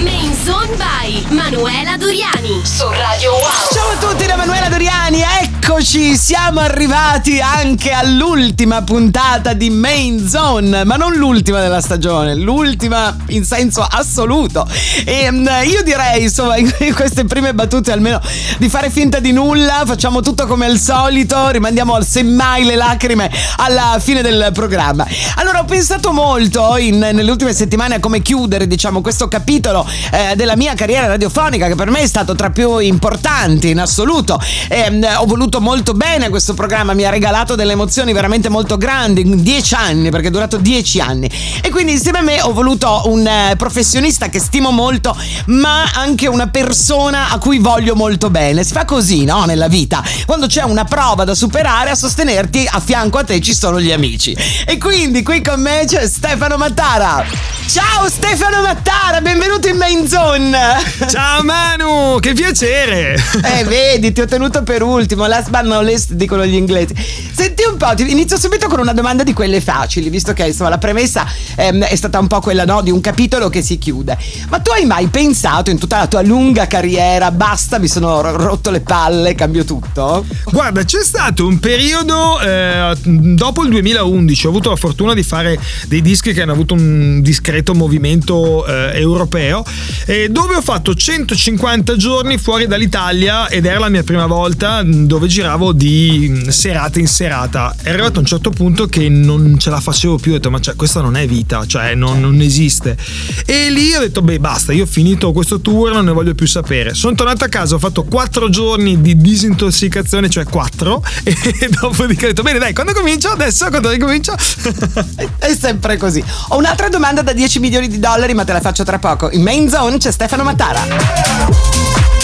Main Zone by Manuela Doriani su Radio Wow. Ciao a tutti da Manuela Doriani, eccoci, siamo arrivati anche all'ultima puntata di Main Zone, ma non l'ultima della stagione, l'ultima in senso assoluto. E mm, io direi, insomma, in queste prime battute almeno di fare finta di nulla, facciamo tutto come al solito, rimandiamo semmai le lacrime alla fine del programma. Allora ho pensato molto in- nelle ultime settimane a come chiudere, diciamo, questo capitolo eh, della mia carriera radiofonica che per me è stato tra più importanti in assoluto. Ehm, ho voluto molto bene questo programma, mi ha regalato delle emozioni veramente molto grandi dieci anni, perché è durato dieci anni. E quindi insieme a me ho voluto un eh, professionista che stimo molto, ma anche una persona a cui voglio molto bene. Si fa così, no? Nella vita. Quando c'è una prova da superare, a sostenerti a fianco a te ci sono gli amici. E quindi qui con me c'è Stefano Mattara. Ciao Stefano Mattara, benvenuto in Main Zone. Ciao Manu, che piacere! Eh, vedi, ti ho tenuto per ultimo. Last but not least, dicono gli inglesi. Senti un po', ti inizio subito con una domanda di quelle facili, visto che insomma la premessa ehm, è stata un po' quella no, di un capitolo che si chiude. Ma tu hai mai pensato in tutta la tua lunga carriera, basta, mi sono rotto le palle, cambio tutto? Guarda, c'è stato un periodo eh, dopo il 2011, ho avuto la fortuna di fare dei dischi che hanno avuto un discreto movimento eh, europeo, eh, dove ho fatto 150 giorni fuori dall'Italia ed era la mia prima volta dove giravo di serata in serata. È arrivato a un certo punto che non ce la facevo più, ho detto ma cioè, questa non è vita, cioè non, non esiste. E lì ho detto beh basta, io ho finito questo tour, non ne voglio più sapere. Sono tornato a casa, ho fatto 4 giorni di disintossicazione, cioè 4, e dopodiché ho detto bene dai, quando comincio? Adesso quando ricomincio? È sempre così. Ho un'altra domanda da 10 milioni di dollari, ma te la faccio tra poco. In Main Zone c'è Stefano Mattara.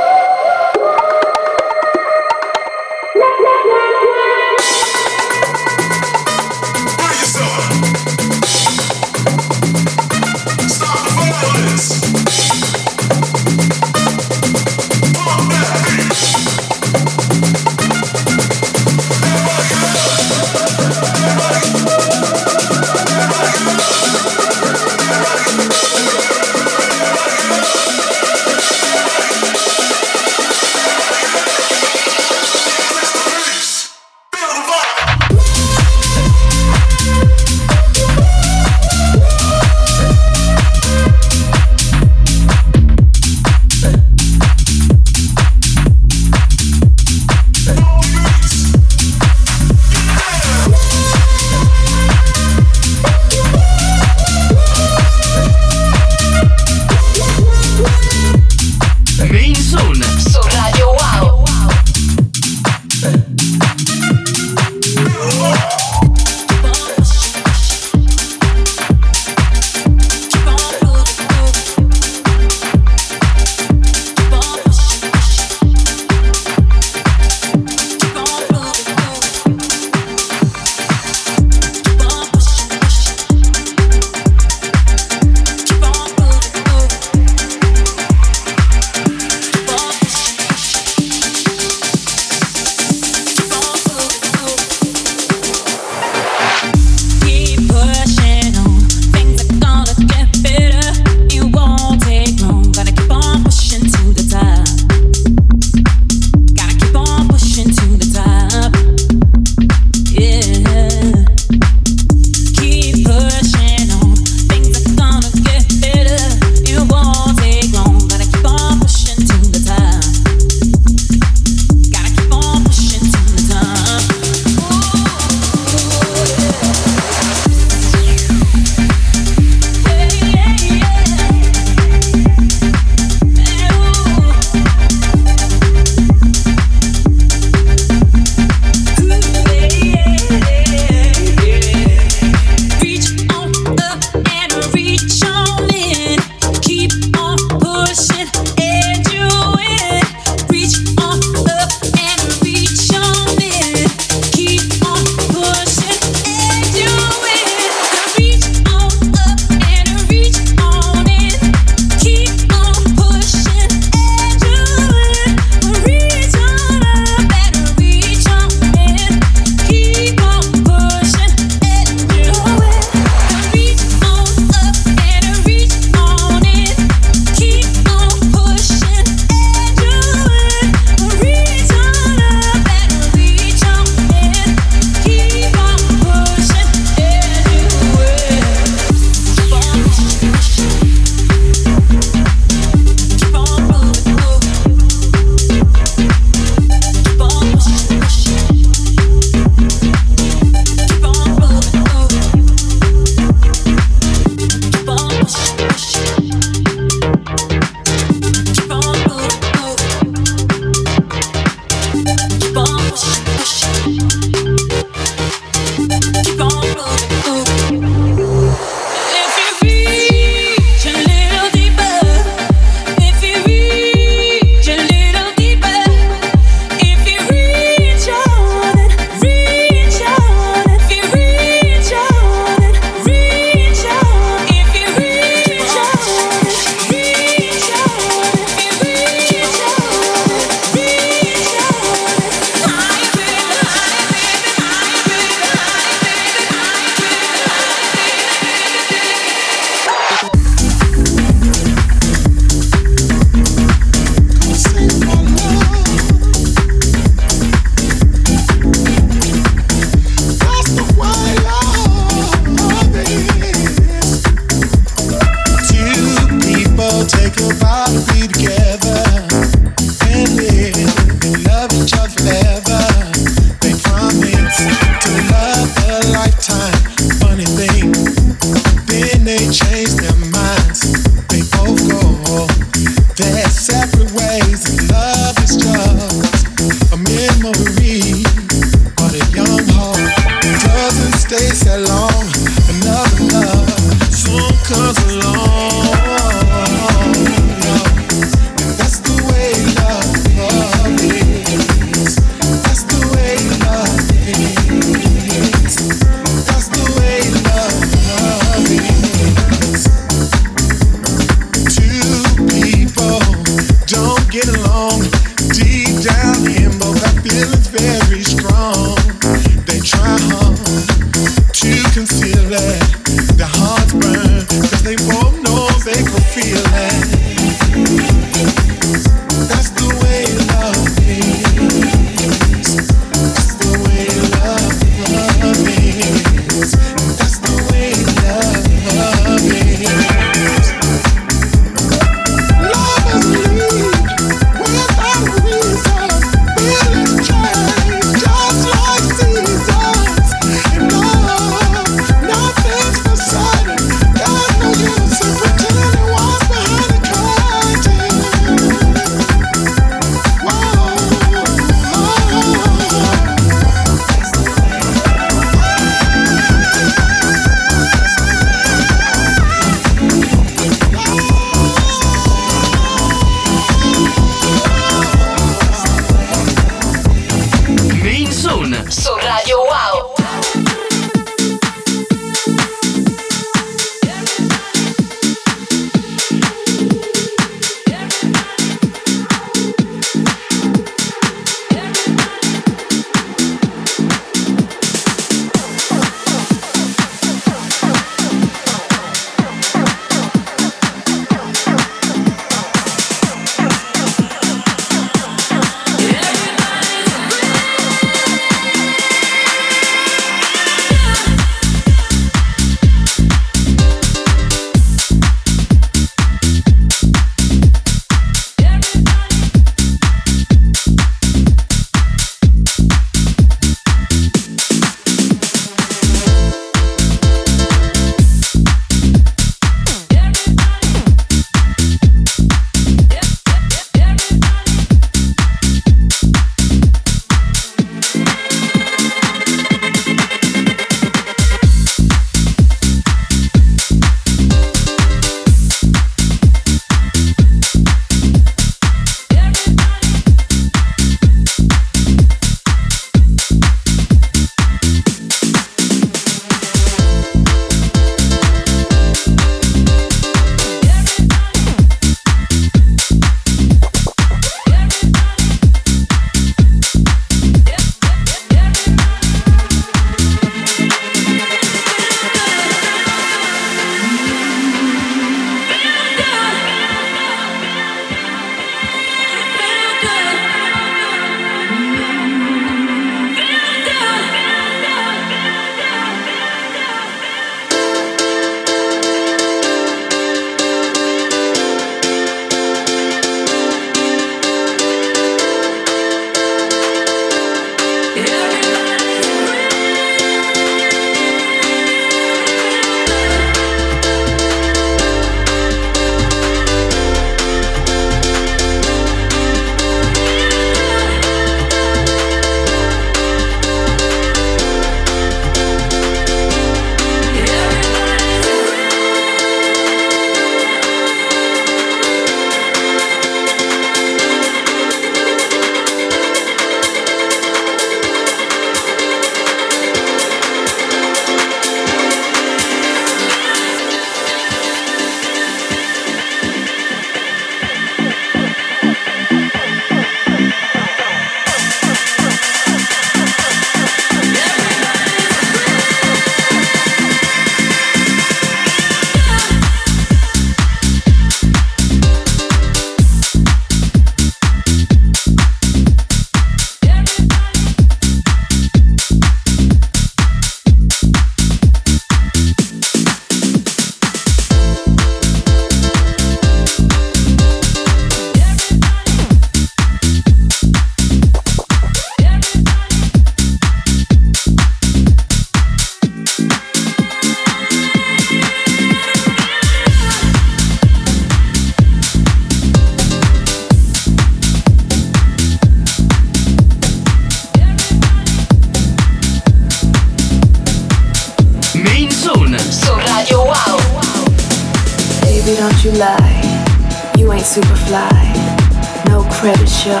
Superfly, no credit show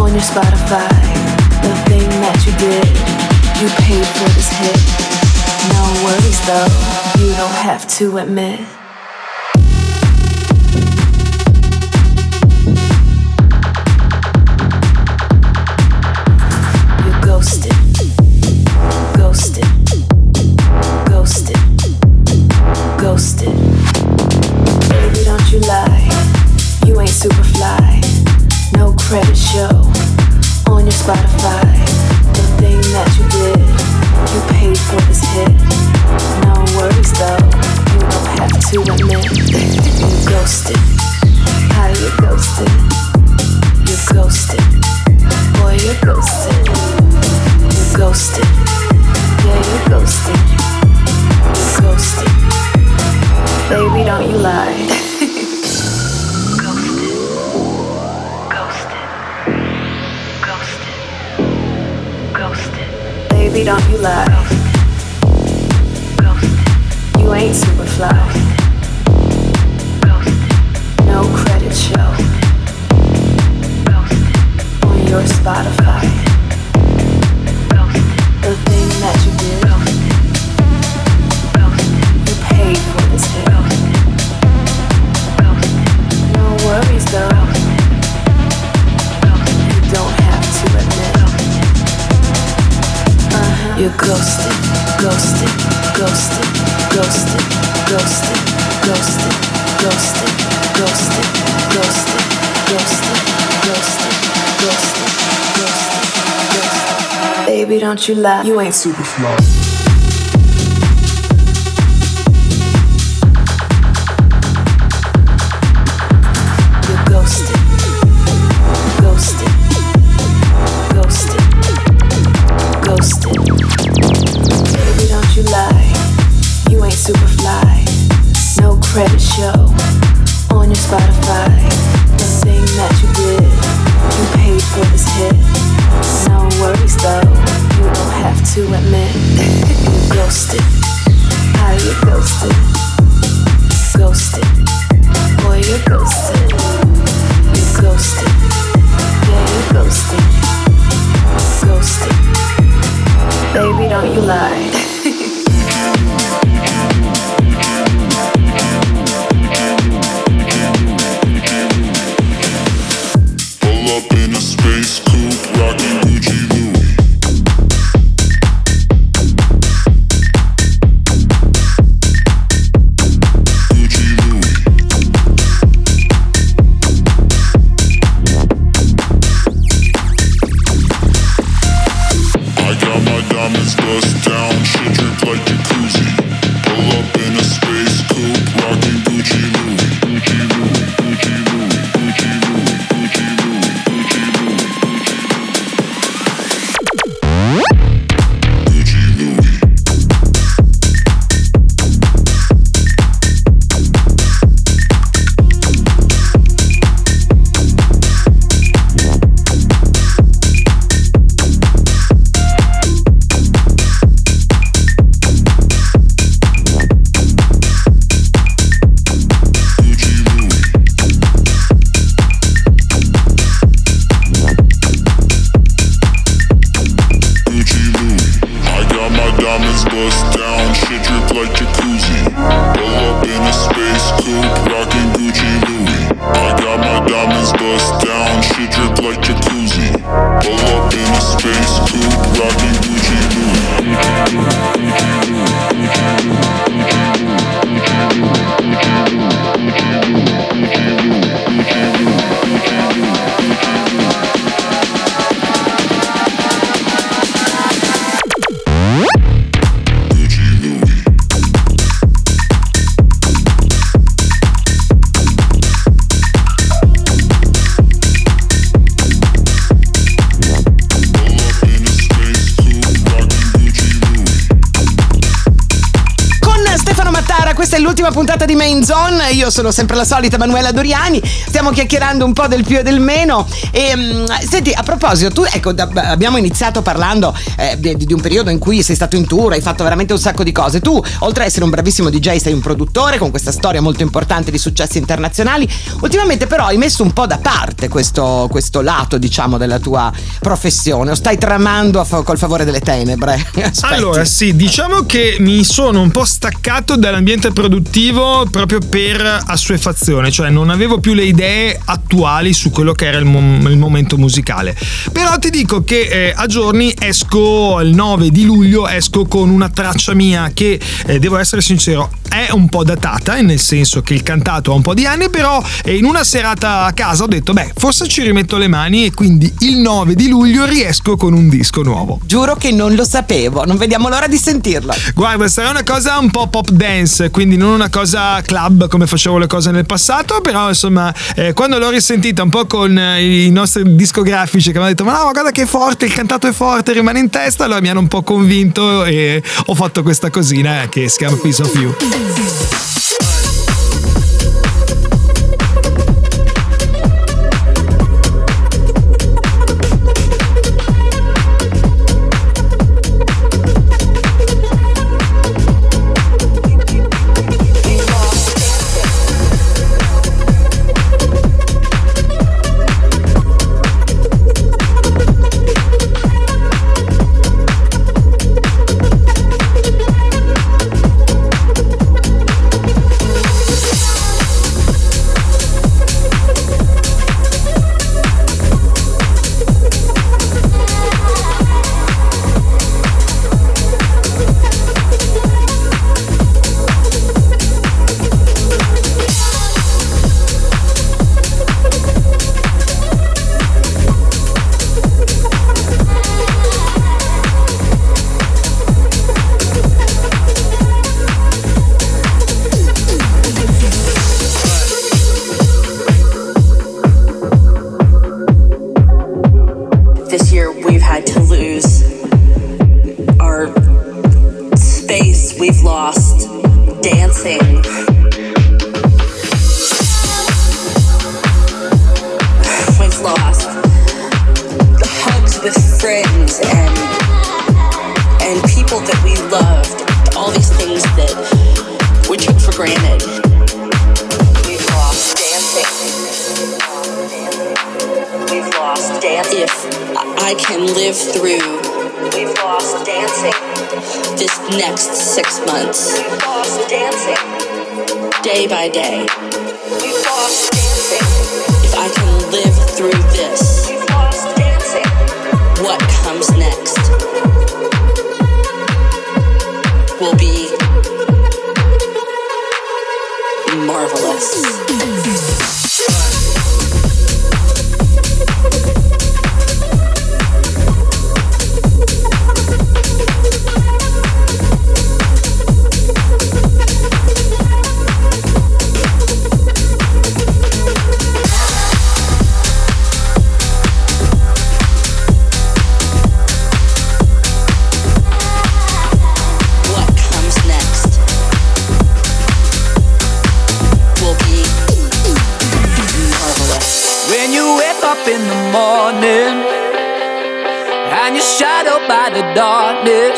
on your Spotify. The thing that you did, you paid for this hit. No worries though, you don't have to admit. You're ghosted, ghosted, ghosted, ghosted, ghosted, ghosted, ghosted, ghosted, ghosted, ghosted, ghosted, ghosted, ghosted. Baby, don't you lie, you ain't super fly. comes the questa è l'ultima puntata di Main Zone. Io sono sempre la solita Manuela Doriani. Stiamo chiacchierando un po' del più e del meno. E mm, senti, a proposito, tu ecco, da- abbiamo iniziato parlando eh, di, di un periodo in cui sei stato in tour, hai fatto veramente un sacco di cose. Tu, oltre ad essere un bravissimo DJ, sei un produttore con questa storia molto importante di successi internazionali. Ultimamente, però, hai messo un po' da parte questo, questo lato, diciamo, della tua professione. O stai tramando fa- col favore delle tenebre? Aspetti. Allora, sì, diciamo che mi sono un po' staccato dall'ambiente produttivo proprio per assuefazione, cioè non avevo più le idee attuali su quello che era il, mom- il momento musicale. Però ti dico che eh, a giorni esco il 9 di luglio, esco con una traccia mia che, eh, devo essere sincero, è un po' datata, nel senso che il cantato ha un po' di anni, però eh, in una serata a casa ho detto, beh, forse ci rimetto le mani e quindi il 9 di luglio riesco con un disco nuovo. Giuro che non lo sapevo, non vediamo l'ora di sentirlo. Guarda, sarà una cosa un po' pop dance, quindi non una cosa club come facevo le cose nel passato, però insomma, eh, quando l'ho risentita un po' con eh, i nostri discografici che mi hanno detto "Ma no, ma guarda che è forte, il cantato è forte, rimane in testa", allora mi hanno un po' convinto e ho fatto questa cosina eh, che si chiama Piece of You. If I can live through this,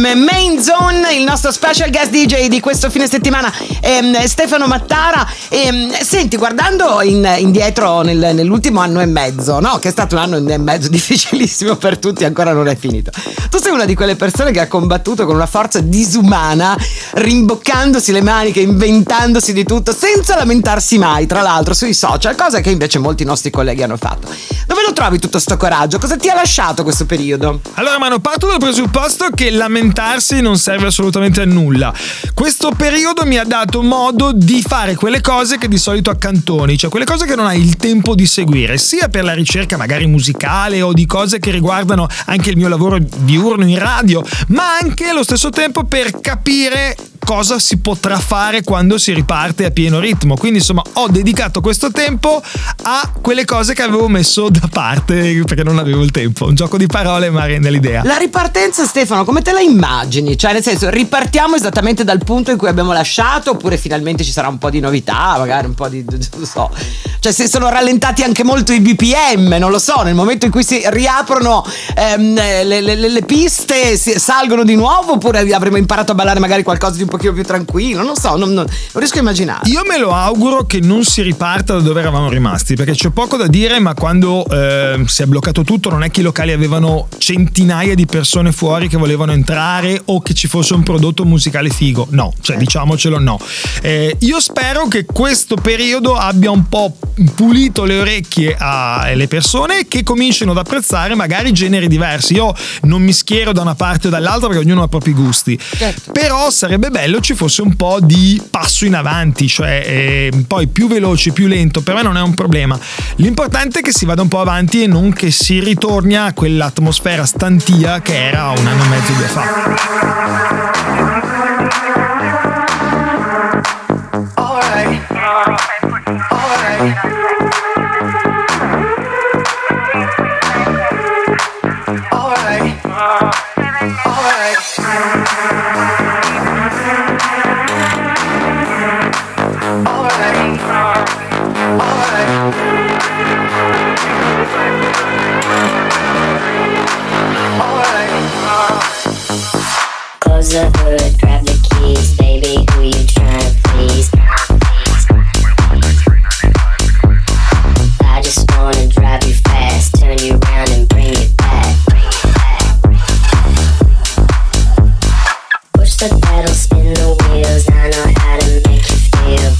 Insieme. Nostro special guest DJ di questo fine settimana, ehm, Stefano Mattara. Ehm, senti, guardando in- indietro nel- nell'ultimo anno e mezzo, no? Che è stato un anno e mezzo difficilissimo per tutti, ancora non è finito. Tu sei una di quelle persone che ha combattuto con una forza disumana, rimboccandosi le maniche, inventandosi di tutto, senza lamentarsi mai, tra l'altro, sui social, cosa che invece molti nostri colleghi hanno fatto. Dove lo trovi tutto sto coraggio? Cosa ti ha lasciato questo periodo? Allora, Mano, parto dal presupposto che lamentarsi non serve assolutamente a nulla. Questo periodo mi ha dato modo di fare quelle cose che di solito accantoni, cioè quelle cose che non hai il tempo di seguire, sia per la ricerca magari musicale o di cose che riguardano anche il mio lavoro diurno in radio, ma anche allo stesso tempo per capire cosa si potrà fare quando si riparte a pieno ritmo. Quindi insomma ho dedicato questo tempo a quelle cose che avevo messo da parte perché non avevo il tempo. Un gioco di parole ma rende l'idea. La ripartenza, Stefano, come te la immagini? Cioè, nel senso, ripartiamo esattamente dal punto in cui abbiamo lasciato, oppure finalmente ci sarà un po' di novità, magari un po' di. non so. Cioè, se sono rallentati anche molto i BPM, non lo so, nel momento in cui si riaprono ehm, le, le- le- le piste, si- salgono di nuovo, oppure avremo imparato a ballare magari qualcosa di un pochino più tranquillo, non so, non, non- non riesco a immaginare. Io me lo auguro che non si riparta da dove eravamo rimasti, perché c'è poco da dire, ma quando eh, si è bloccato tutto non è che i locali avevano centinaia di persone fuori che volevano entrare o che ci fosse un prodotto musicale figo. No, cioè diciamocelo no. Eh, io spero che questo periodo abbia un po' pulito le orecchie alle persone che comincino ad apprezzare magari generi diversi. Io non mi schiero da una parte o dall'altra perché ognuno ha i propri gusti. Però sarebbe bello ci fosse un po' di passo in avanti, cioè eh, poi più veloce, più lento, per me non è un problema. L'importante è che si vada un po' avanti e non che si ritorni a quell'atmosfera stantia che era un anno e mezzo due fa. Hood, grab the keys, baby. Who you to please? I just wanna drive you fast, turn you and bring it back. Push the pedal, spin the wheels. I know how to make you feel.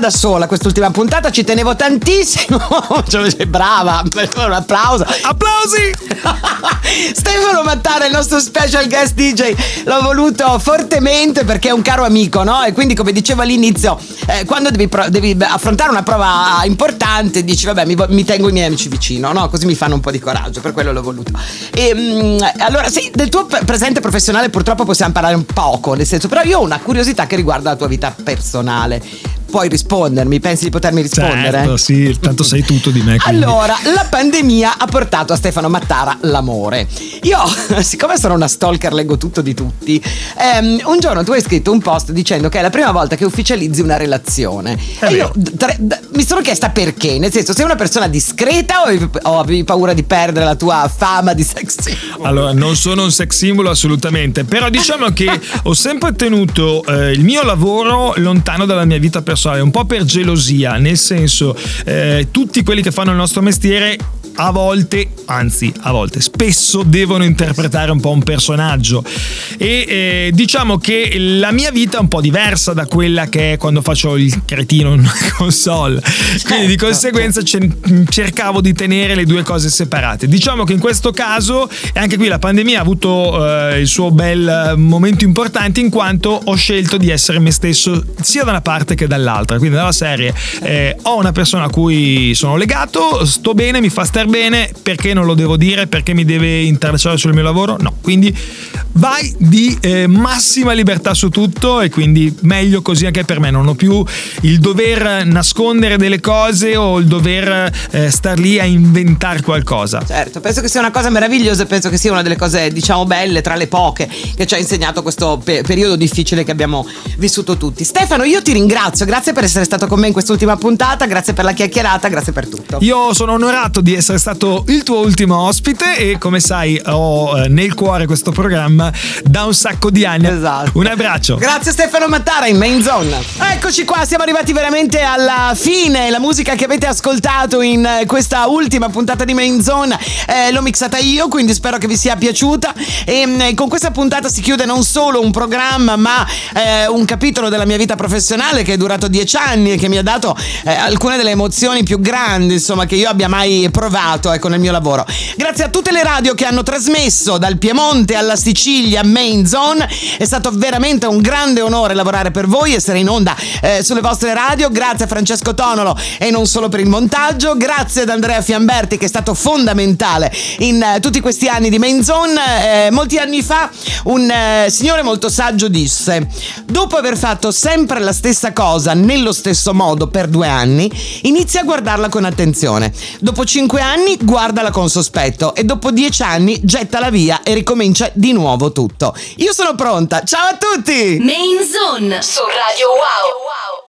Da sola quest'ultima puntata, ci tenevo tantissimo. Cioè, Brava, un applauso. Applausi! Stefano Mattara, il nostro special guest DJ, l'ho voluto fortemente perché è un caro amico, no? E quindi, come dicevo all'inizio, eh, quando devi, pro- devi affrontare una prova importante, dici, vabbè, mi, mi tengo i miei amici vicino, no? Così mi fanno un po' di coraggio, per quello l'ho voluto. E, mm, allora, sì, del tuo presente professionale purtroppo possiamo parlare un poco, nel senso, però io ho una curiosità che riguarda la tua vita personale. Puoi rispondermi? Pensi di potermi rispondere? Certo, sì, tanto sai tutto di me. quindi. Allora, la pandemia ha portato a Stefano Mattara l'amore. Io, siccome sono una stalker, leggo tutto di tutti. ehm, un giorno tu hai scritto un post dicendo che è la prima volta che ufficializzi una relazione. e io d- tre- mi sono chiesta perché. Nel senso, sei una persona discreta o avevi, o avevi paura di perdere la tua fama di sex symbol? Allora, non sono un sex symbol assolutamente, però diciamo che ho sempre tenuto eh, il mio lavoro lontano dalla mia vita personale, un po' per gelosia, nel senso, eh, tutti quelli che fanno il nostro mestiere a volte, anzi a volte, spesso devono interpretare un po' un personaggio. E eh, diciamo che la mia vita è un po' diversa da quella che è quando faccio il cretino in una console, quindi di conseguenza ce- cercavo di tenere le due cose separate. Diciamo che in questo caso, e anche qui la pandemia ha avuto eh, il suo bel eh, momento importante in quanto ho scelto di essere me stesso sia da una parte che dall'altra, quindi dalla serie eh, ho una persona a cui sono legato, sto bene, mi fa star bene, perché non lo devo dire, perché mi deve interessare sul mio lavoro? No, quindi vai di eh, massima libertà su tutto e quindi meglio così anche per me, non ho più il dover nascondere delle cose o il dover eh, star lì a inventare qualcosa. Certo, penso che sia una cosa meravigliosa penso che sia una delle cose, diciamo, belle tra le poche che ci ha insegnato questo pe- periodo difficile che abbiamo vissuto tutti. Stefano, io ti ringrazio, grazie per essere stato con me in quest'ultima puntata, grazie per la chiacchierata, grazie per tutto. Io sono onorato di essere stato il tuo ultimo ospite e come sai ho eh, nel cuore questo programma da un sacco di anni. Esatto. Un abbraccio. Grazie Stefano Mattara in Main Zone. Eccoci qua, siamo arrivati veramente alla fine. La musica che avete ascoltato in eh, questa ultima puntata di Main Zone eh, l'ho mixata io, quindi spero che vi sia piaciuta. E mm, con questa puntata si chiude non solo un programma, ma eh, un capitolo della mia vita professionale che è durato dieci anni e che mi ha dato eh, alcune delle emozioni più grandi, insomma, che io abbia mai provato ecco, nel mio lavoro. Grazie a tutte le radio che hanno trasmesso dal Piemonte alla Sicilia Main Zone. È stato veramente un grande onore lavorare per voi, essere in onda eh, sulle vostre radio. Grazie a Francesco Tonolo e non solo per il montaggio. Grazie ad Andrea Fiamberti che è stato fondamentale in eh, tutti questi anni di Main Zone. Eh, molti anni fa un eh, signore molto saggio disse: Dopo aver fatto sempre la stessa cosa nello stesso modo per due anni, inizia a guardarla con attenzione. Dopo cinque anni guardala con sospetto e dopo dieci anni gettala via e ricomincia di nuovo tutto. Io sono pronta. Ciao a tutti! Main Zone su Radio Wow.